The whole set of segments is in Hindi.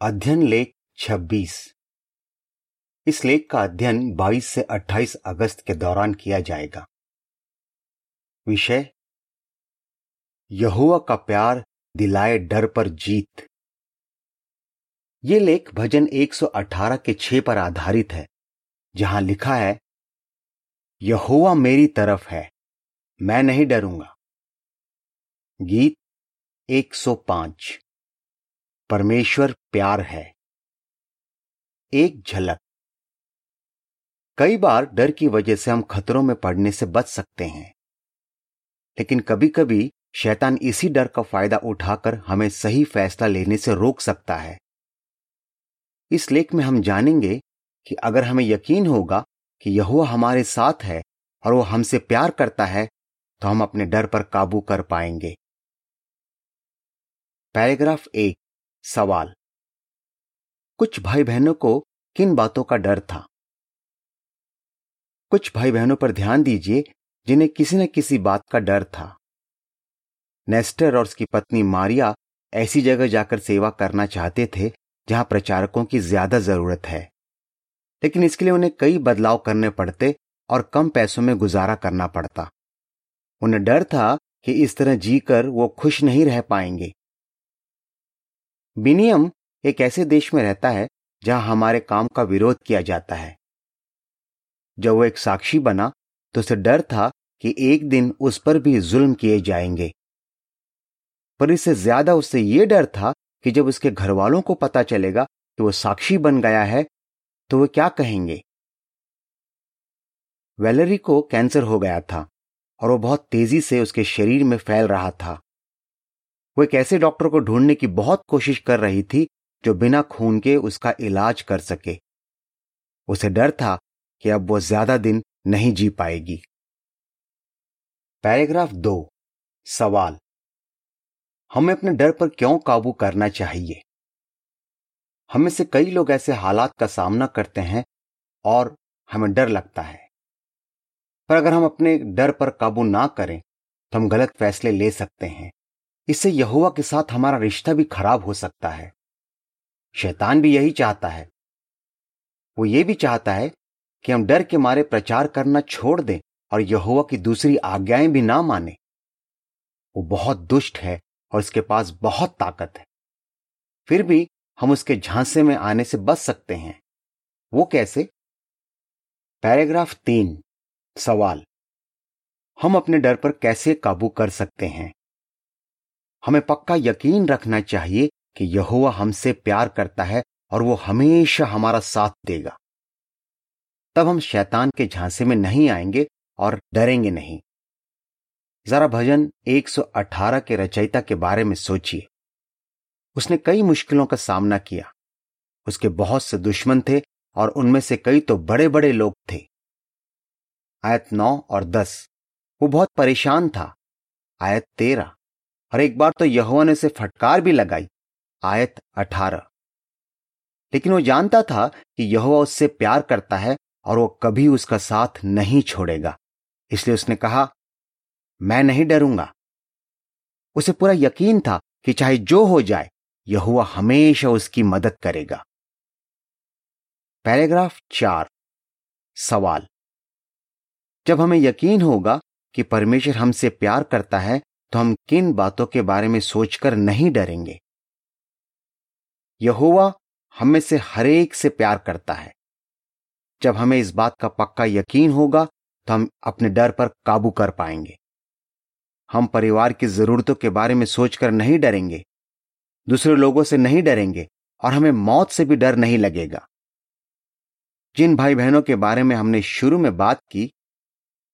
अध्ययन लेख 26 इस लेख का अध्ययन 22 से 28 अगस्त के दौरान किया जाएगा। विषय यहुआ का प्यार दिलाए डर पर जीत। ये लेख भजन 118 के 6 पर आधारित है, जहाँ लिखा है यहुआ मेरी तरफ़ है, मैं नहीं डरूँगा। गीत 105 परमेश्वर प्यार है। एक झलक। कई बार डर की वजह से हम खतरों में पड़ने से बच सकते हैं। लेकिन कभी कभी शैतान इसी डर का फ़ायदा उठाकर हमें सही फैसला लेने से रोक सकता है। इस लेख में हम जानेंगे कि अगर हमें यकीन होगा कि यह हमारे साथ है और वो हमसे प्यार करता है तो हम अपने डर पर काबू कर पाएँगे। पैराग्राफ एक सवाल। कुछ भाई बहनों को किन बातों का डर था? कुछ भाई बहनों पर ध्यान दीजिए, जिन्हें किसी न किसी बात का डर था। नेस्टर और उसकी पत्नी मारिया ऐसी जगह जाकर सेवा करना चाहते थे, जहाँ प्रचारकों की ज़्यादा ज़रूरत है। लेकिन इसके लिए उन्हें कई बदलाव करने पड़ते और कम पैसों में गुजारा करना पड़ता। उन्हें डर था कि इस तरह जीकर वो खुश नहीं रह पाएँगे। बिनियम एक ऐसे देश में रहता है जहाँ हमारे काम का विरोध किया जाता है। जब वो एक साक्षी बना तो उसे डर था कि एक दिन उस पर भी जुल्म किए जाएँगे। पर इससे ज़्यादा उससे यह डर था कि जब उसके घर वालों को पता चलेगा कि वो साक्षी बन गया है तो वे क्या कहेंगे? वेलरी को कैंसर हो गया था और वो बहुत तेज़ी से उसके शरीर में फैल रहा था। वो एक ऐसे डॉक्टर को ढूँढने की बहुत कोशिश कर रही थी जो बिना खून के उसका इलाज कर सके। उसे डर था कि अब वो ज़्यादा दिन नहीं जी पाएगी। पैराग्राफ दो। सवाल। हमें अपने डर पर क्यों काबू करना चाहिए? हमें से कई लोग ऐसे हालात का सामना करते हैं और हमें डर लगता है। पर अगर हम अपने डर पर काबू ना करें तो हम गलत फैसले ले सकते हैं। इससे यहुआ के साथ हमारा रिश्ता भी खराब हो सकता है। शैतान भी यही चाहता है। वो ये भी चाहता है कि हम डर के मारे प्रचार करना छोड़ दें और यहुआ की दूसरी आज्ञाएँ भी ना माने। वो बहुत दुष्ट है और उसके पास बहुत ताकत है। फिर भी हम उसके झांसे में आने से बच सकते हैं। वो कैसे? पैराग्राफ तीन, सवाल। हम अपने डर पर कैसे काबू कर सकते हैं? हमें पक्का यकीन रखना चाहिए कि यहुआ हमसे प्यार करता है और वो हमेशा हमारा साथ देगा। तब हम शैतान के झांसे में नहीं आएँगे और डरेंगे नहीं। जरा भजन 118 के रचयिता के बारे में सोचिए। उसने कई मुश्किलों का सामना किया। उसके बहुत से दुश्मन थे और उनमें से कई तो बड़े बड़े लोग थे। आयत नौ और दस। वो बहुत परेशान था। आयत तेरह। और एक बार तो यहुआ ने उसे फटकार भी लगाई, आयत अठारह। लेकिन वो जानता था कि यहुआ उससे प्यार करता है और वो कभी उसका साथ नहीं छोड़ेगा। इसलिए उसने कहा, मैं नहीं डरूँगा। उसे पूरा यकीन था कि चाहे जो हो जाए यहुआ हमेशा उसकी मदद करेगा। पैराग्राफ चार। सवाल। जब हमें यकीन होगा कि परमेश्वर हमसे प्यार करता है तो हम किन बातों के बारे में सोचकर नहीं डरेंगे? यहोवा हमें से हरेक से प्यार करता है। जब हमें इस बात का पक्का यकीन होगा तो हम अपने डर पर काबू कर पाएँगे। हम परिवार की जरूरतों के बारे में सोचकर नहीं डरेंगे। दूसरे लोगों से नहीं डरेंगे और हमें मौत से भी डर नहीं लगेगा। जिन भाई बहनों के बारे में हमने शुरू में बात की,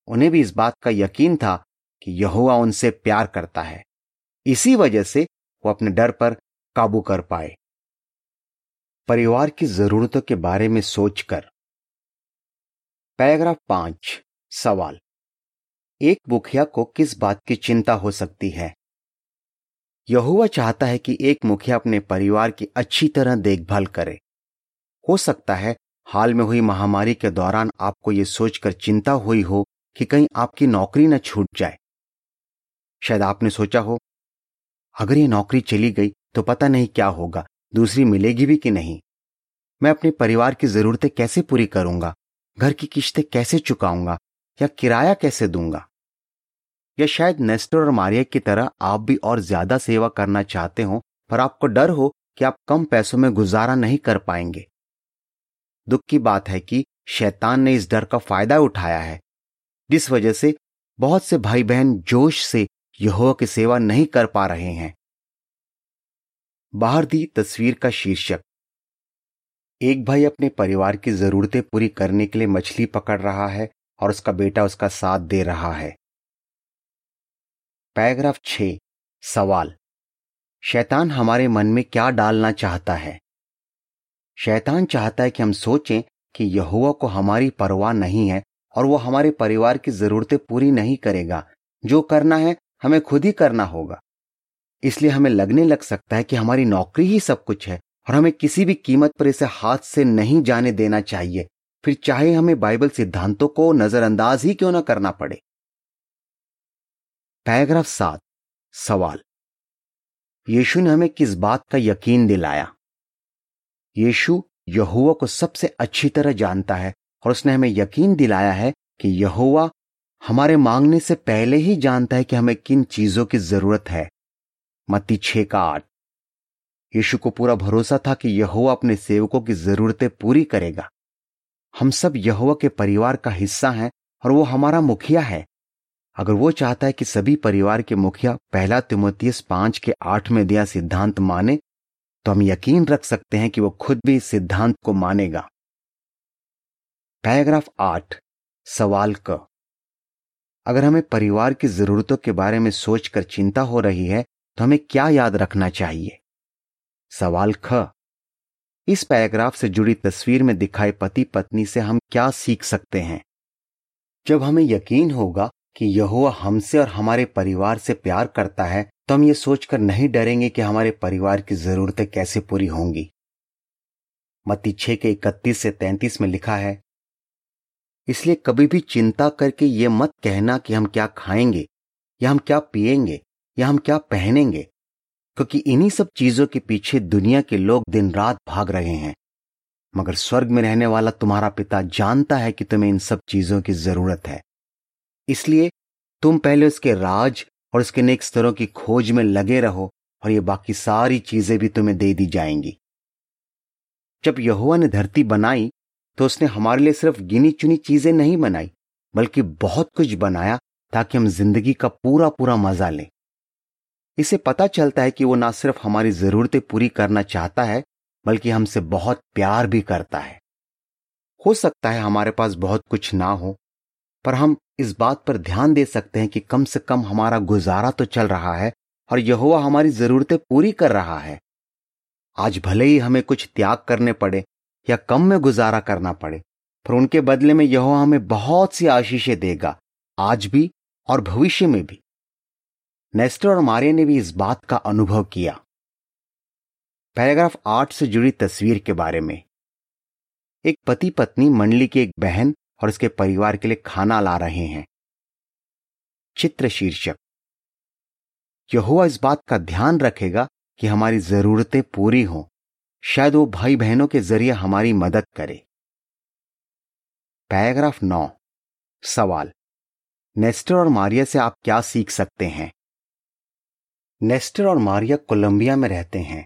उन्हें भी इस बात का यकीन था कि यहुआ उनसे प्यार करता है। इसी वजह से वो अपने डर पर काबू कर पाए। परिवार की जरूरतों के बारे में सोचकर। पैराग्राफ पाँच, सवाल। एक मुखिया को किस बात की चिंता हो सकती है? यहुआ चाहता है कि एक मुखिया अपने परिवार की अच्छी तरह देखभाल करे। हो सकता है हाल में हुई महामारी के दौरान आपको यह सोचकर चिंता हुई हो कि कहीं आपकी नौकरी न छूट जाए। शायद आपने सोचा हो। अगर ये नौकरी चली गई तो पता नहीं क्या होगा, दूसरी मिलेगी भी कि नहीं। मैं अपने परिवार की जरूरतें कैसे पूरी करूँगा? घर की किश्तें कैसे चुकाऊँगा? या किराया कैसे दूँगा? या शायद नेस्टर और मारिया की तरह आप भी और ज़्यादा सेवा करना चाहते हो, पर आपको डर हो कि आप कम पैसों में गुजारा नहीं कर पाएँगे। दुख की बात है कि शैतान ने इस डर का फ़ायदा उठाया है। जिस वजह से बहुत से भाई बहन जोश से यहोवा की सेवा नहीं कर पा रहे हैं। बाहर दी तस्वीर का शीर्षक। एक भाई अपने परिवार की जरूरतें पूरी करने के लिए मछली पकड़ रहा है और उसका बेटा उसका साथ दे रहा है। पैराग्राफ छ सवाल। शैतान हमारे मन में क्या डालना चाहता है? शैतान चाहता है कि हम सोचें कि यहुआ को हमारी परवाह नहीं है और वो हमारे परिवार की जरूरतें पूरी नहीं करेगा। जो करना है हमें खुद ही करना होगा। इसलिए हमें लगने लग सकता है कि हमारी नौकरी ही सब कुछ है और हमें किसी भी कीमत पर इसे हाथ से नहीं जाने देना चाहिए। फिर चाहे हमें बाइबल सिद्धांतों को नजरअंदाज ही क्यों ना करना पड़े। पैराग्राफ सात, सवाल। यीशु ने हमें किस बात का यकीन दिलाया? यीशु यहुआ को सबसे अच्छी तरह जानता है और उसने हमें यकीन दिलाया है कि यहुआ हमारे मांगने से पहले ही जानता है कि हमें किन चीज़ों की ज़रूरत है। मत्ती छे का आठ। यीशु को पूरा भरोसा था कि यहुआ अपने सेवकों की जरूरतें पूरी करेगा। हम सब यहुआ के परिवार का हिस्सा हैं और वो हमारा मुखिया है। अगर वो चाहता है कि सभी परिवार के मुखिया पहला तिमोतियस पाँच के आठ में दिया सिद्धांत माने तो हम यकीन रख सकते हैं कि वो खुद भी इस सिद्धांत को मानेगा। पैराग्राफ आठ। सवाल क। अगर हमें परिवार की जरूरतों के बारे में सोचकर चिंता हो रही है तो हमें क्या याद रखना चाहिए? सवाल ख। इस पैराग्राफ से जुड़ी तस्वीर में दिखाए पति पत्नी से हम क्या सीख सकते हैं? जब हमें यकीन होगा कि यहुआ हमसे और हमारे परिवार से प्यार करता है तो हम ये सोचकर नहीं डरेंगे कि हमारे परिवार की जरूरतें कैसे पूरी होंगी। मत्ती छे के इकतीस से तैंतीस में लिखा है इसलिए कभी भी चिंता करके ये मत कहना कि हम क्या खाएँगे, या हम क्या पिएँगे, या हम क्या पहनेंगे, क्योंकि इन्हीं सब चीज़ों के पीछे दुनिया के लोग दिन रात भाग रहे हैं। मगर स्वर्ग में रहने वाला तुम्हारा पिता जानता है कि तुम्हें इन सब चीज़ों की ज़रूरत है। इसलिए तुम पहले उसके राज और उसके नेक स्तरों की खोज में लगे रहो और ये बाकी सारी चीज़ें भी तुम्हें दे दी जाएँगी। जब यहुआ ने धरती बनाई तो उसने हमारे लिए सिर्फ़ गिनी चुनी चीज़ें नहीं बनाई, बल्कि बहुत कुछ बनाया ताकि हम ज़िंदगी का पूरा पूरा मज़ा लें। इसे पता चलता है कि वो ना सिर्फ़ हमारी जरूरतें पूरी करना चाहता है, बल्कि हमसे बहुत प्यार भी करता है। हो सकता है हमारे पास बहुत कुछ ना हो, पर हम इस बात पर ध्यान दे सकते हैं कि कम से कम हमारा गुजारा तो चल रहा है और यहुआ हमारी जरूरतें पूरी कर रहा है। आज भले ही हमें कुछ त्याग करने पड़े या कम में गुजारा करना पड़े, पर उनके बदले में यह हमें बहुत सी आशीषें देगा, आज भी और भविष्य में भी। नेस्टर और मारिया ने भी इस बात का अनुभव किया। पैराग्राफ आठ से जुड़ी तस्वीर के बारे में। एक पति पत्नी मंडली की एक बहन और उसके परिवार के लिए खाना ला रहे हैं। चित्र शीर्षक। यहुआ इस बात का ध्यान रखेगा कि हमारी जरूरतें पूरी हों। शायद वो भाई बहनों के ज़रिए हमारी मदद करे। पैराग्राफ नौ। सवाल। नेस्टर और मारिया से आप क्या सीख सकते हैं? नेस्टर और मारिया कोलंबिया में रहते हैं।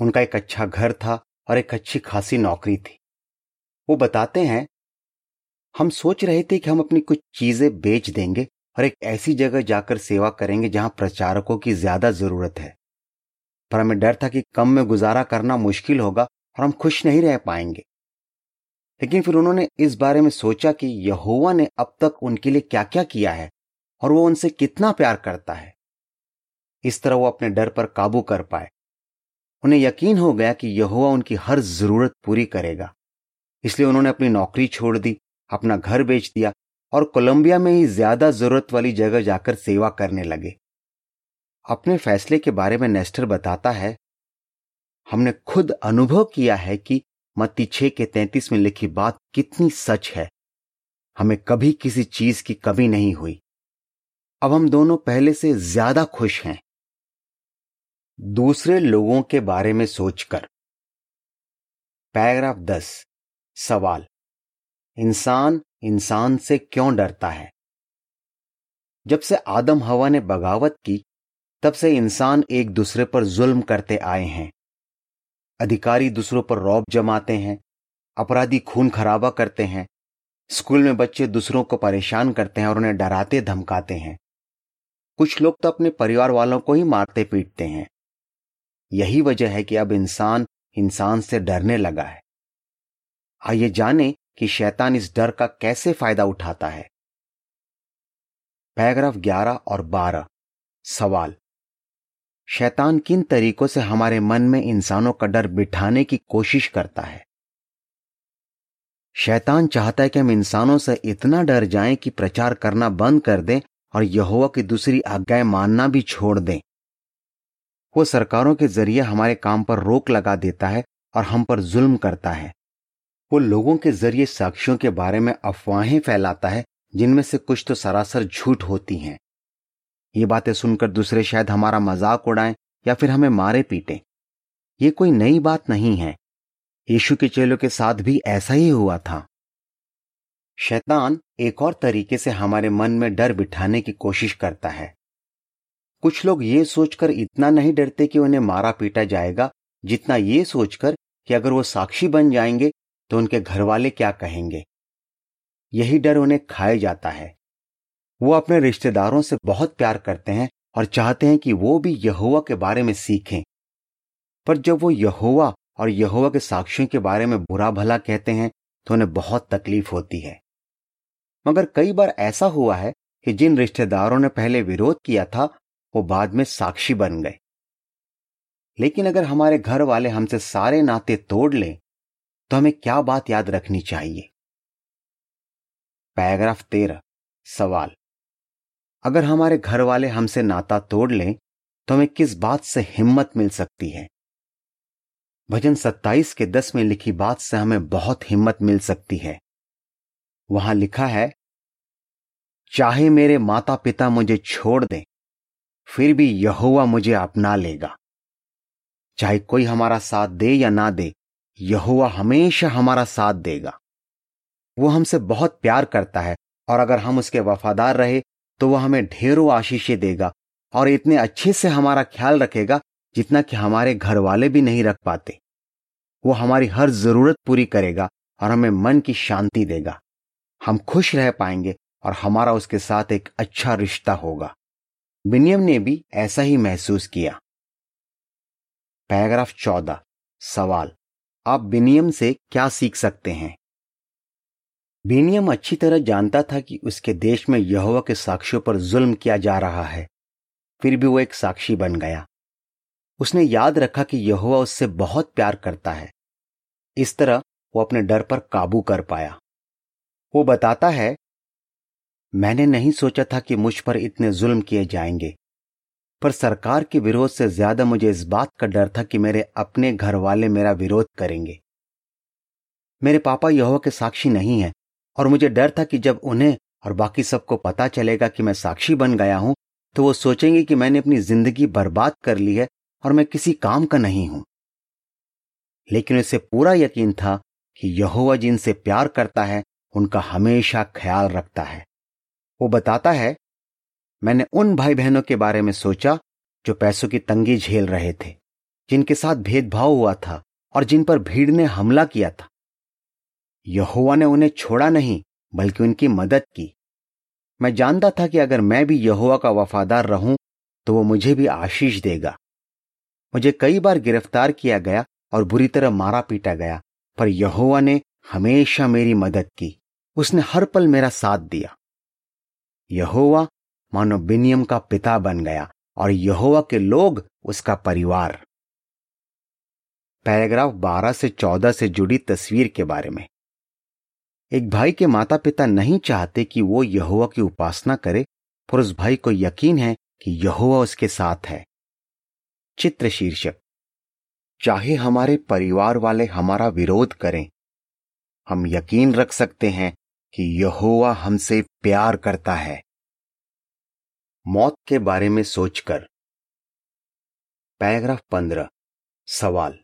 उनका एक अच्छा घर था और एक अच्छी खासी नौकरी थी। वो बताते हैं, हम सोच रहे थे कि हम अपनी कुछ चीज़ें बेच देंगे और एक ऐसी जगह जाकर सेवा करेंगे जहाँ प्रचारकों की ज़्यादा ज़रूरत है। पर हमें डर था कि कम में गुजारा करना मुश्किल होगा और हम खुश नहीं रह पाएँगे। लेकिन फिर उन्होंने इस बारे में सोचा कि यहोवा ने अब तक उनके लिए क्या क्या किया है और वो उनसे कितना प्यार करता है। इस तरह वो अपने डर पर काबू कर पाए। उन्हें यकीन हो गया कि यहोवा उनकी हर ज़रूरत पूरी करेगा। इसलिए उन्होंने अपनी नौकरी छोड़ दी, अपना घर बेच दिया और कोलंबिया में ही ज़्यादा ज़रूरत वाली जगह जाकर सेवा करने लगे। अपने फैसले के बारे में नेस्टर बताता है, हमने खुद अनुभव किया है कि मत्ती छह के तैतीस में लिखी बात कितनी सच है। हमें कभी किसी चीज़ की कमी नहीं हुई। अब हम दोनों पहले से ज़्यादा खुश हैं। दूसरे लोगों के बारे में सोचकर। पैराग्राफ दस, सवाल। इंसान इंसान से क्यों डरता है? जब से आदम हवा ने बगावत की तब से इंसान एक दूसरे पर जुल्म करते आए हैं। अधिकारी दूसरों पर रौब जमाते हैं, अपराधी खून खराबा करते हैं, स्कूल में बच्चे दूसरों को परेशान करते हैं और उन्हें डराते धमकाते हैं। कुछ लोग तो अपने परिवार वालों को ही मारते पीटते हैं। यही वजह है कि अब इंसान इंसान से डरने लगा है। आइए जाने कि शैतान इस डर का कैसे फ़ायदा उठाता है। पैराग्राफ 11 और 12 सवाल। शैतान किन तरीकों से हमारे मन में इंसानों का डर बिठाने की कोशिश करता है? शैतान चाहता है कि हम इंसानों से इतना डर जाएँ कि प्रचार करना बंद कर दें और यहोवा की दूसरी आज्ञाएँ मानना भी छोड़ दें। वो सरकारों के ज़रिए हमारे काम पर रोक लगा देता है और हम पर जुल्म करता है। वो लोगों के ज़रिए साक्षियों के बारे में अफवाहें फैलाता है, जिनमें से कुछ तो सरासर झूठ होती हैं। ये बातें सुनकर दूसरे शायद हमारा मज़ाक उड़ाएँ या फिर हमें मारे पीटें। ये कोई नई बात नहीं है। यीशु के चेलों के साथ भी ऐसा ही हुआ था। शैतान एक और तरीके से हमारे मन में डर बिठाने की कोशिश करता है। कुछ लोग ये सोचकर इतना नहीं डरते कि उन्हें मारा पीटा जाएगा, जितना ये सोचकर कि अगर वो साक्षी बन जाएँगे तो उनके घर वाले क्या कहेंगे। यही डर उन्हें खाए जाता है। वो अपने रिश्तेदारों से बहुत प्यार करते हैं और चाहते हैं कि वो भी यहोवा के बारे में सीखें। पर जब वो यहोवा और यहोवा के साक्षियों के बारे में बुरा भला कहते हैं तो उन्हें बहुत तकलीफ़ होती है। मगर कई बार ऐसा हुआ है कि जिन रिश्तेदारों ने पहले विरोध किया था, वो बाद में साक्षी बन गए। लेकिन अगर हमारे घर वाले हमसे सारे नाते तोड़ लें तो हमें क्या बात याद रखनी चाहिए? पैराग्राफ तेरह, सवाल। अगर हमारे घर वाले हमसे नाता तोड़ लें तो हमें किस बात से हिम्मत मिल सकती है? भजन 27 के दस में लिखी बात से हमें बहुत हिम्मत मिल सकती है। वहाँ लिखा है, चाहे मेरे माता पिता मुझे छोड़ दें, फिर भी यहोवा मुझे अपना लेगा। चाहे कोई हमारा साथ दे या ना दे, यहोवा हमेशा हमारा साथ देगा। वो हमसे बहुत प्यार करता है, और अगर हम उसके वफादार रहे तो वह हमें ढेरों आशीषें देगा और इतने अच्छे से हमारा ख्याल रखेगा जितना कि हमारे घर वाले भी नहीं रख पाते। वो हमारी हर ज़रूरत पूरी करेगा और हमें मन की शांति देगा। हम खुश रह पाएँगे और हमारा उसके साथ एक अच्छा रिश्ता होगा। बिनियम ने भी ऐसा ही महसूस किया। पैराग्राफ चौदह, सवाल, आप बिनियम से क्या सीख सकते हैं? बिनियम अच्छी तरह जानता था कि उसके देश में यहोवा के साक्षियों पर जुल्म किया जा रहा है। फिर भी वो एक साक्षी बन गया। उसने याद रखा कि यहोवा उससे बहुत प्यार करता है। इस तरह वो अपने डर पर काबू कर पाया। वो बताता है, मैंने नहीं सोचा था कि मुझ पर इतने जुल्म किए जाएँगे, पर सरकार के विरोध से ज़्यादा मुझे इस बात का डर था कि मेरे अपने घर वाले मेरा विरोध करेंगे। मेरे पापा यहोवा के साक्षी नहीं है और मुझे डर था कि जब उन्हें और बाकी सबको पता चलेगा कि मैं साक्षी बन गया हूँ तो वो सोचेंगे कि मैंने अपनी ज़िंदगी बर्बाद कर ली है और मैं किसी काम का नहीं हूँ। लेकिन उसे पूरा यकीन था कि यहोवा जिनसे प्यार करता है, उनका हमेशा ख्याल रखता है। वो बताता है, मैंने उन भाई बहनों के बारे में सोचा जो पैसों की तंगी झेल रहे थे, जिनके साथ भेदभाव हुआ था और जिन पर भीड़ ने हमला किया था। यहोवा ने उन्हें छोड़ा नहीं, बल्कि उनकी मदद की। मैं जानता था कि अगर मैं भी यहोवा का वफादार रहूँ तो वो मुझे भी आशीष देगा। मुझे कई बार गिरफ़्तार किया गया और बुरी तरह मारा पीटा गया, पर यहोवा ने हमेशा मेरी मदद की। उसने हर पल मेरा साथ दिया। यहोवा मानो बिनियम का पिता बन गया और यहोवा के लोग उसका परिवार। पैराग्राफ 12 से 14 से जुड़ी तस्वीर के बारे में। एक भाई के माता पिता नहीं चाहते कि वो यहोवा की उपासना करे, पर उस भाई को यकीन है कि यहोवा उसके साथ है। चित्र शीर्षक। चाहे हमारे परिवार वाले हमारा विरोध करें, हम यकीन रख सकते हैं कि यहोवा हमसे प्यार करता है। मौत के बारे में सोचकर। पैराग्राफ पंद्रह। सवाल।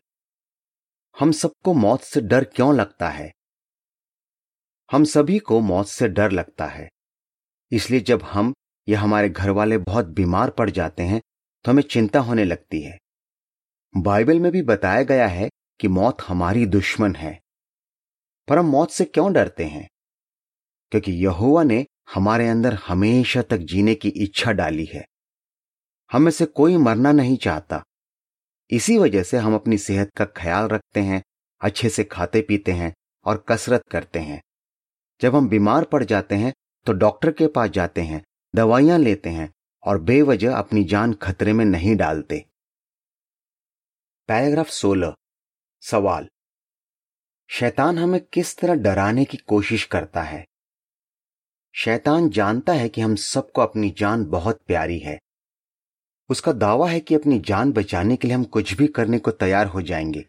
हम सबको मौत से डर क्यों लगता है? हम सभी को मौत से डर लगता है। इसलिए जब हम या हमारे घर वाले बहुत बीमार पड़ जाते हैं तो हमें चिंता होने लगती है। बाइबल में भी बताया गया है कि मौत हमारी दुश्मन है। पर हम मौत से क्यों डरते हैं? क्योंकि यहोवा ने हमारे अंदर हमेशा तक जीने की इच्छा डाली है। हम में से कोई मरना नहीं चाहता। इसी वजह से हम अपनी सेहत का ख्याल रखते हैं, अच्छे से खाते पीते हैं और कसरत करते हैं। जब हम बीमार पड़ जाते हैं तो डॉक्टर के पास जाते हैं, दवाइयाँ लेते हैं और बेवजह अपनी जान खतरे में नहीं डालते। पैराग्राफ 16 सवाल। शैतान हमें किस तरह डराने की कोशिश करता है? शैतान जानता है कि हम सबको अपनी जान बहुत प्यारी है। उसका दावा है कि अपनी जान बचाने के लिए हम कुछ भी करने को तैयार हो जाएँगे।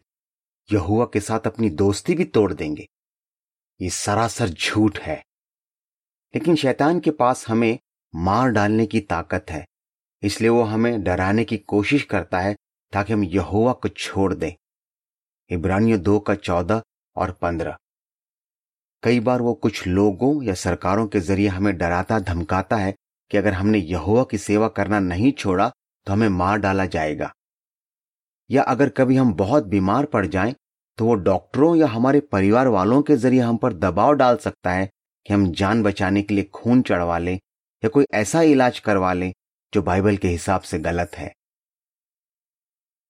यहुआ के साथ अपनी दोस्ती भी तोड़ देंगे। ये सरासर झूठ है। लेकिन शैतान के पास हमें मार डालने की ताकत है, इसलिए वो हमें डराने की कोशिश करता है ताकि हम यहोवा को छोड़ दें। इब्रानियों दो का चौदह और पंद्रह। कई बार वो कुछ लोगों या सरकारों के ज़रिए हमें डराता, धमकाता है कि अगर हमने यहोवा की सेवा करना नहीं छोड़ा तो हमें मार डाला जाएगा। या अगर कभी हम बहुत बीमार पड़ जाएँ तो वो डॉक्टरों या हमारे परिवार वालों के ज़रिए हम पर दबाव डाल सकता है कि हम जान बचाने के लिए खून चढ़वा लें या कोई ऐसा इलाज करवा लें जो बाइबल के हिसाब से गलत है।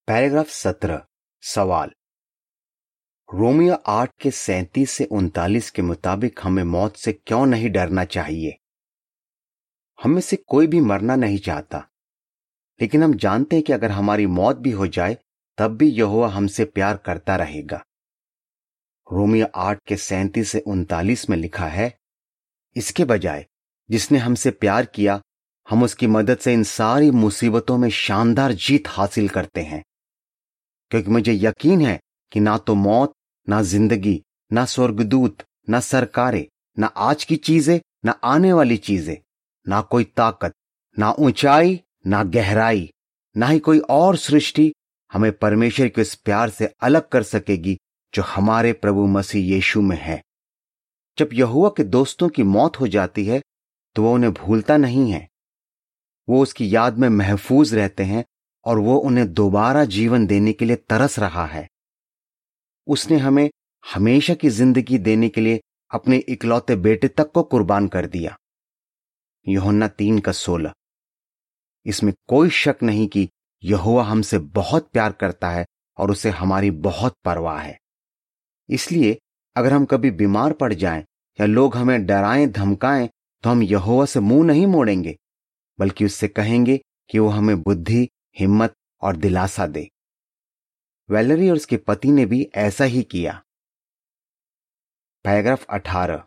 पैराग्राफ सत्रह, सवाल। रोमियो आठ के सैंतीस से उनतालीस के मुताबिक हमें मौत से क्यों नहीं डरना चाहिए? हमें से कोई भी मरना नहीं चाहता। लेकिन हम जानते हैं कि अगर हमारी मौत भी हो जाए तब भी यहोवा हमसे प्यार करता रहेगा। रोमियो आठ के सैंतीस से उनतालीस में लिखा है, इसके बजाय, जिसने हमसे प्यार किया, हम उसकी मदद से इन सारी मुसीबतों में शानदार जीत हासिल करते हैं। क्योंकि मुझे यकीन है कि ना तो मौत, ना ज़िंदगी, ना स्वर्गदूत, ना सरकारें, ना आज की चीज़ें, ना आने वाली चीज़ें, ना कोई ताकत, ना ऊंचाई, ना गहराई, ना ही कोई और सृष्टि हमें परमेश्वर के उस प्यार से अलग कर सकेगी, जो हमारे प्रभु मसीह यीशु में है। जब यहुआ के दोस्तों की मौत हो जाती है तो वो उन्हें भूलता नहीं है। वो उसकी याद में महफूज रहते हैं, और वो उन्हें दोबारा जीवन देने के लिए तरस रहा है। उसने हमें हमेशा की ज़िंदगी देने के लिए अपने इकलौते बेटे तक को कुर्बान कर दिया। योहन्ना तीन का सोलह। इसमें कोई शक नहीं कि यहुआ हमसे बहुत प्यार करता है और उसे हमारी बहुत परवाह है। इसलिए अगर हम कभी बीमार पड़ जाएँ या लोग हमें डराएँ, धमकाएँ तो हम यहोवा से मुँह नहीं मोड़ेंगे, बल्कि उससे कहेंगे कि वो हमें बुद्धि, हिम्मत और दिलासा दे। वेलरी और उसके पति ने भी ऐसा ही किया। पैराग्राफ 18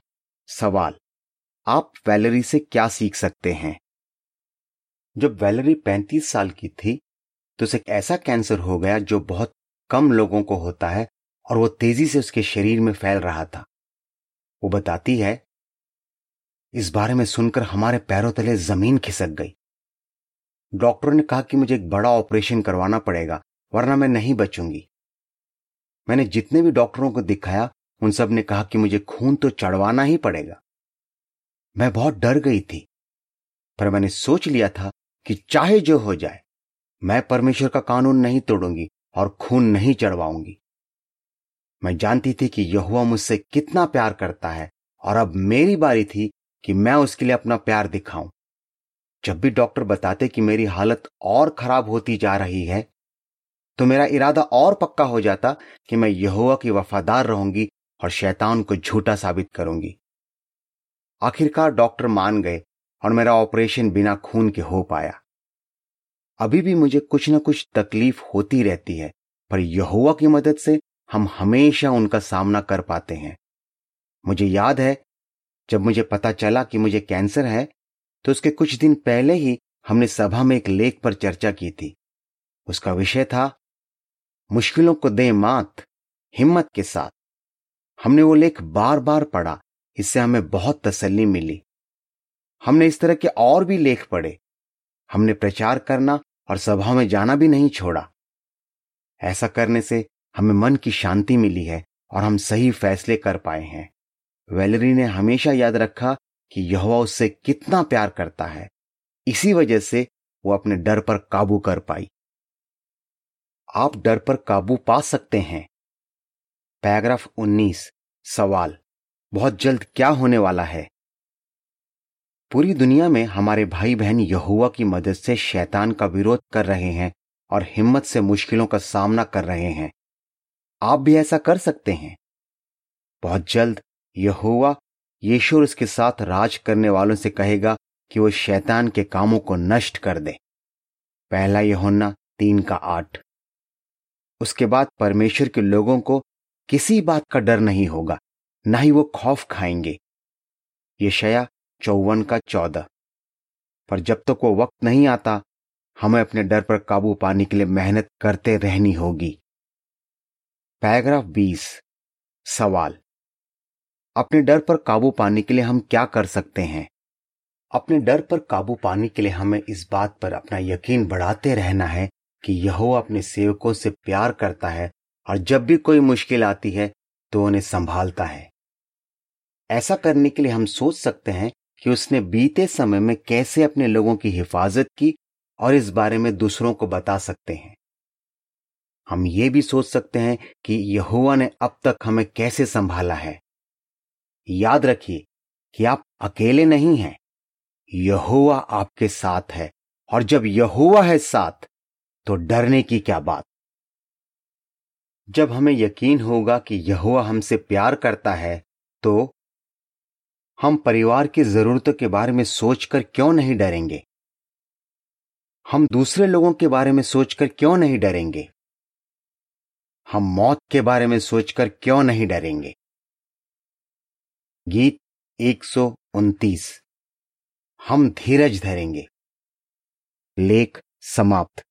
सवाल, आप वैलरी से क्या सीख सकते हैं? जब वैलरी 35 साल की थी तो उसे ऐसा कैंसर हो गया जो बहुत कम लोगों को होता है और वो तेज़ी से उसके शरीर में फैल रहा था। वो बताती है, इस बारे में सुनकर हमारे पैरों तले ज़मीन खिसक गई। डॉक्टरों ने कहा कि मुझे एक बड़ा ऑपरेशन करवाना पड़ेगा, वरना मैं नहीं बचूँगी। मैंने जितने भी डॉक्टरों को दिखाया, उन सबने कहा कि मुझे खून तो चढ़वाना ही पड़ेगा। मैं बहुत डर गई थी, पर मैंने सोच लिया था कि चाहे जो हो जाए मैं परमेश्वर का कानून नहीं तोड़ूँगी और खून नहीं चढ़वाऊँगी। मैं जानती थी कि यहुआ मुझसे कितना प्यार करता है और अब मेरी बारी थी कि मैं उसके लिए अपना प्यार दिखाऊँ। जब भी डॉक्टर बताते कि मेरी हालत और खराब होती जा रही है तो मेरा इरादा और पक्का हो जाता कि मैं यहुआ की वफादार रहूँगी और शैतान को झूठा साबित करूँगी। आखिरकार डॉक्टर मान गए और मेरा ऑपरेशन बिना खून के हो पाया। अभी भी मुझे कुछ न कुछ तकलीफ़ होती रहती है, पर यहुआ की मदद से हम हमेशा उनका सामना कर पाते हैं। मुझे याद है, जब मुझे पता चला कि मुझे कैंसर है तो उसके कुछ दिन पहले ही हमने सभा में एक लेख पर चर्चा की थी। उसका विषय था, मुश्किलों को दे मात, हिम्मत के साथ। हमने वो लेख बार बार पढ़ा, इससे हमें बहुत तसल्ली मिली। हमने इस तरह के और भी लेख पढ़े। हमने प्रचार करना और सभा में जाना भी नहीं छोड़ा। ऐसा करने से हमें मन की शांति मिली है और हम सही फैसले कर पाए हैं। वेलरी ने हमेशा याद रखा कि यह उससे कितना प्यार करता है। इसी वजह से वो अपने डर पर काबू कर पाई। आप डर पर काबू पा सकते हैं। पैराग्राफ 19 सवाल, बहुत जल्द क्या होने वाला है? पूरी दुनिया में हमारे भाई बहन यहुआ की मदद से शैतान का विरोध कर रहे हैं और हिम्मत से मुश्किलों का सामना कर रहे हैं। आप भी ऐसा कर सकते हैं। बहुत जल्द यहुआ यीशु उसके साथ राज करने वालों से कहेगा कि वो शैतान के कामों को नष्ट कर दे। पहला यहोन्ना तीन का आठ। उसके बाद परमेश्वर के लोगों को किसी बात का डर नहीं होगा, ना ही वो खौफ खाएँगे। यशया चौवन का चौदह। पर जब तक वो वक्त नहीं आता, हमें अपने डर पर काबू पाने के लिए मेहनत करते रहनी होगी। पैराग्राफ बीस, सवाल। अपने डर पर काबू पाने के लिए हम क्या कर सकते हैं? अपने डर पर काबू पाने के लिए हमें इस बात पर अपना यकीन बढ़ाते रहना है कि यह अपने सेवकों से प्यार करता है और जब भी कोई मुश्किल आती है तो उन्हें संभालता है। ऐसा करने के लिए हम सोच सकते हैं कि उसने बीते समय में कैसे अपने लोगों की हिफाजत की और इस बारे में दूसरों को बता सकते हैं। हम ये भी सोच सकते हैं कि यहुआ ने अब तक हमें कैसे संभाला है। याद रखिए कि आप अकेले नहीं हैं। यहुआ आपके साथ है और जब यहुआ है साथ तो डरने की क्या बात? जब हमें यकीन होगा कि यहुआ हमसे प्यार करता है तो हम परिवार की जरूरतों के बारे में सोचकर क्यों नहीं डरेंगे? हम दूसरे लोगों के बारे में सोचकर क्यों नहीं डरेंगे? हम मौत के बारे में सोचकर क्यों नहीं डरेंगे? गीत एक सौ उनतीस। हम धीरज धरेंगे। लेख समाप्त।